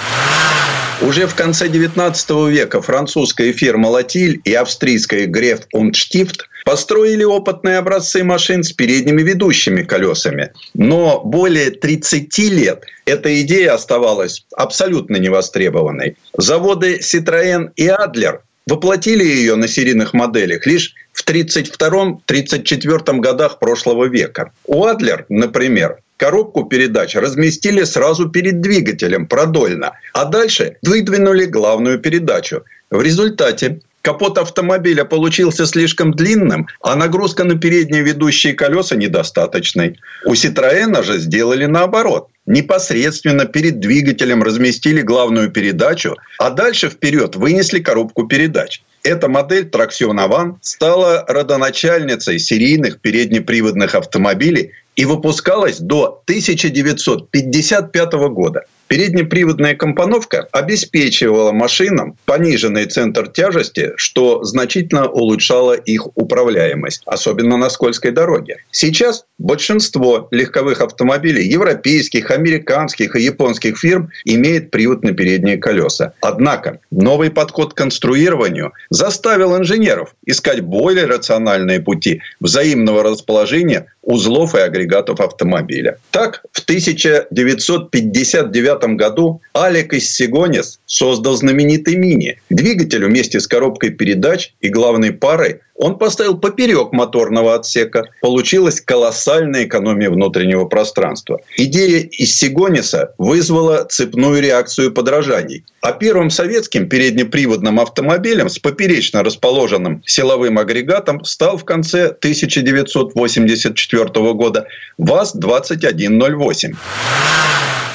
I: Уже в конце 19 века французская фирма «Латиль» и австрийская «Греф und Stift» построили опытные образцы машин с передними ведущими колесами. Но более 30 лет эта идея оставалась абсолютно невостребованной. Заводы Citroën и Adler воплотили ее на серийных моделях лишь в 1932-1934 годах прошлого века. У Адлер, например, коробку передач разместили сразу перед двигателем продольно, а дальше выдвинули главную передачу. В результате Капот автомобиля получился слишком длинным, а нагрузка на передние ведущие колеса недостаточной. У Citroёна же сделали наоборот. Непосредственно перед двигателем разместили главную передачу, а дальше вперед вынесли коробку передач. Эта модель Traction Avant стала родоначальницей серийных переднеприводных автомобилей и выпускалась до 1955 года. Переднеприводная компоновка обеспечивала машинам пониженный центр тяжести, что значительно улучшало их управляемость, особенно на скользкой дороге. Сейчас большинство легковых автомобилей европейских, американских и японских фирм имеет привод на передние колеса. Однако новый подход к конструированию заставил инженеров искать более рациональные пути взаимного расположения узлов и агрегатов автомобиля. Так, в 1959 году Алек из Сигонис создал знаменитый Мини. Двигатель вместе с коробкой передач и главной парой он поставил поперек моторного отсека. Получилась колоссальная экономия внутреннего пространства. Идея из Сигониса вызвала цепную реакцию подражаний. А первым советским переднеприводным автомобилем с поперечно расположенным силовым агрегатом стал в конце 1984 года ВАЗ-2108.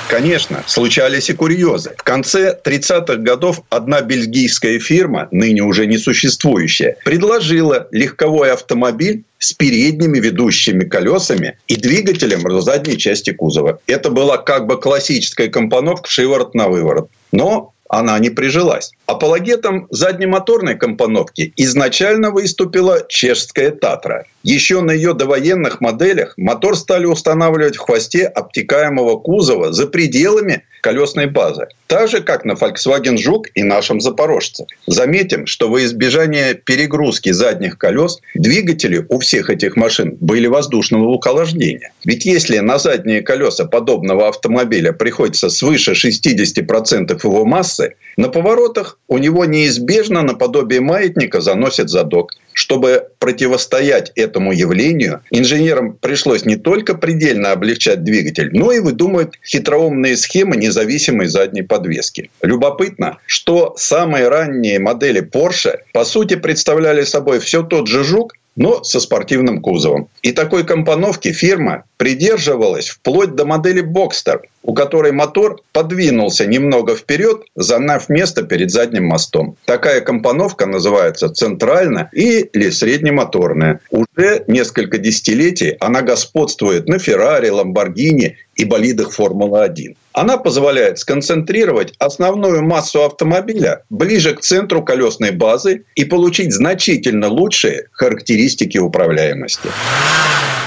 I: Конечно, случались и курьезы. В конце 30-х годов одна бельгийская фирма, ныне уже не существующая, предложила легковой автомобиль с передними ведущими колесами и двигателем в задней части кузова. Это была как бы классическая компоновка шиворот на выворот. Но она не прижилась. Апологетом заднемоторной компоновки изначально выступила чешская «Татра». Еще на ее довоенных моделях мотор стали устанавливать в хвосте обтекаемого кузова за пределами колесной базы. Так же, как на Volkswagen Жук и нашем Запорожце. Заметим, что во избежание перегрузки задних колес двигатели у всех этих машин были воздушного охлаждения. Ведь если на задние колеса подобного автомобиля приходится свыше 60% его массы, на поворотах у него неизбежно наподобие маятника заносит задок. Чтобы противостоять этому явлению, инженерам пришлось не только предельно облегчать двигатель, но и выдумывать хитроумные схемы независимой задней подвески. Любопытно, что самые ранние модели Porsche по сути представляли собой все тот же жук, но со спортивным кузовом. И такой компоновки фирма придерживалась вплоть до модели Boxster, у которой мотор подвинулся немного вперед, заняв место перед задним мостом. Такая компоновка называется центральная или среднемоторная. Уже несколько десятилетий она господствует на Феррари, Ламборгини и болидах Формулы-1. Она позволяет сконцентрировать основную массу автомобиля ближе к центру колесной базы и получить значительно лучшие характеристики управляемости.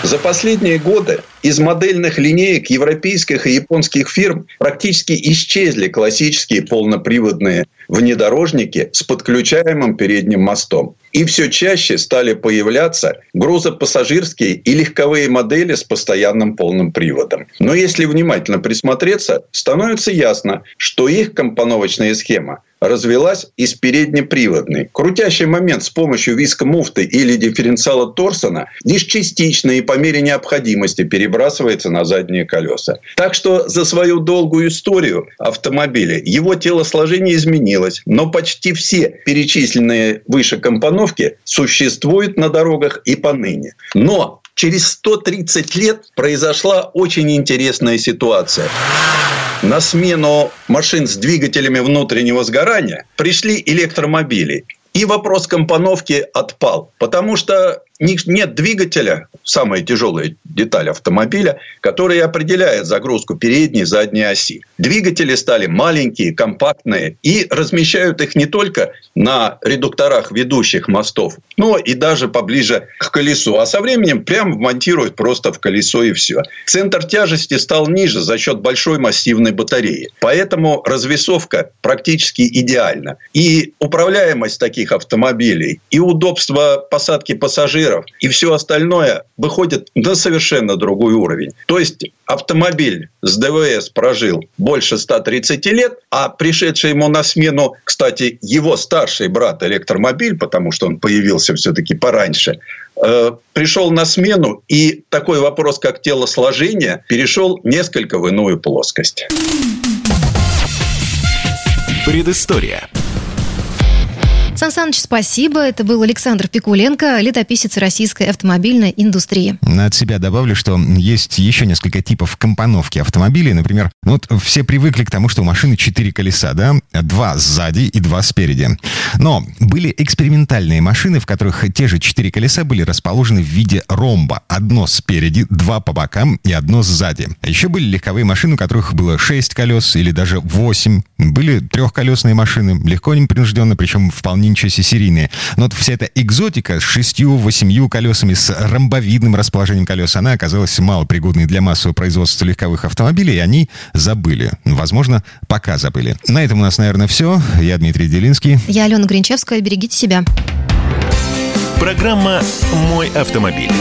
I: За последние годы из модельных линеек европейских и японских фирм практически исчезли классические полноприводные внедорожники с подключаемым передним мостом. И все чаще стали появляться грузопассажирские и легковые модели с постоянным полным приводом. Но если внимательно присмотреться, становится ясно, что их компоновочная схема развелась из переднеприводной. Крутящий момент с помощью виска муфты или дифференциала Торсона лишь частично и по мере необходимости перебрасывается на задние колеса. Так что за свою долгую историю автомобиля его телосложение изменилось, но почти все перечисленные выше компоновки существуют на дорогах и поныне. Но через 130 лет произошла очень интересная ситуация на смену машин с двигателями внутреннего сгорания пришли электромобили. И вопрос компоновки отпал, потому что нет двигателя, самая тяжелая деталь автомобиля, которая определяет загрузку передней и задней оси. Двигатели стали маленькие, компактные и размещают их не только на редукторах ведущих мостов, но и даже поближе к колесу. А со временем прямо монтируют просто в колесо и все. Центр тяжести стал ниже за счет большой массивной батареи. Поэтому развесовка практически идеальна. И управляемость таких автомобилей, и удобство посадки пассажиров пассажиров, и все остальное выходит на совершенно другой уровень. То есть автомобиль с ДВС прожил больше 130 лет, а пришедший ему на смену, кстати, его старший брат электромобиль, потому что он появился все-таки пораньше, э, пришел на смену, и такой вопрос, как телосложение, перешел несколько в иную плоскость.
A: Предыстория.
C: Сан Саныч, спасибо. Это был Александр Пикуленко, летописец российской автомобильной индустрии.
B: От себя добавлю, что есть еще несколько типов компоновки автомобилей. Например, ну вот все привыкли к тому, что у машины четыре колеса, да? Два сзади и два спереди. Но были экспериментальные машины, в которых те же четыре колеса были расположены в виде ромба. Одно спереди, два по бокам и одно сзади. А еще были легковые машины, у которых было шесть колес или даже восемь. Были трехколесные машины, легко непринужденно, причем вполне ничего себе серийные. Но вот вся эта экзотика с шестью-восемью колесами, с ромбовидным расположением колес, она оказалась малопригодной для массового производства легковых автомобилей, и они забыли. Возможно, пока забыли. На этом у нас, наверное, все. Я Дмитрий Делинский.
C: Я Алена Гринчевская. Берегите себя.
A: Программа «Мой автомобиль».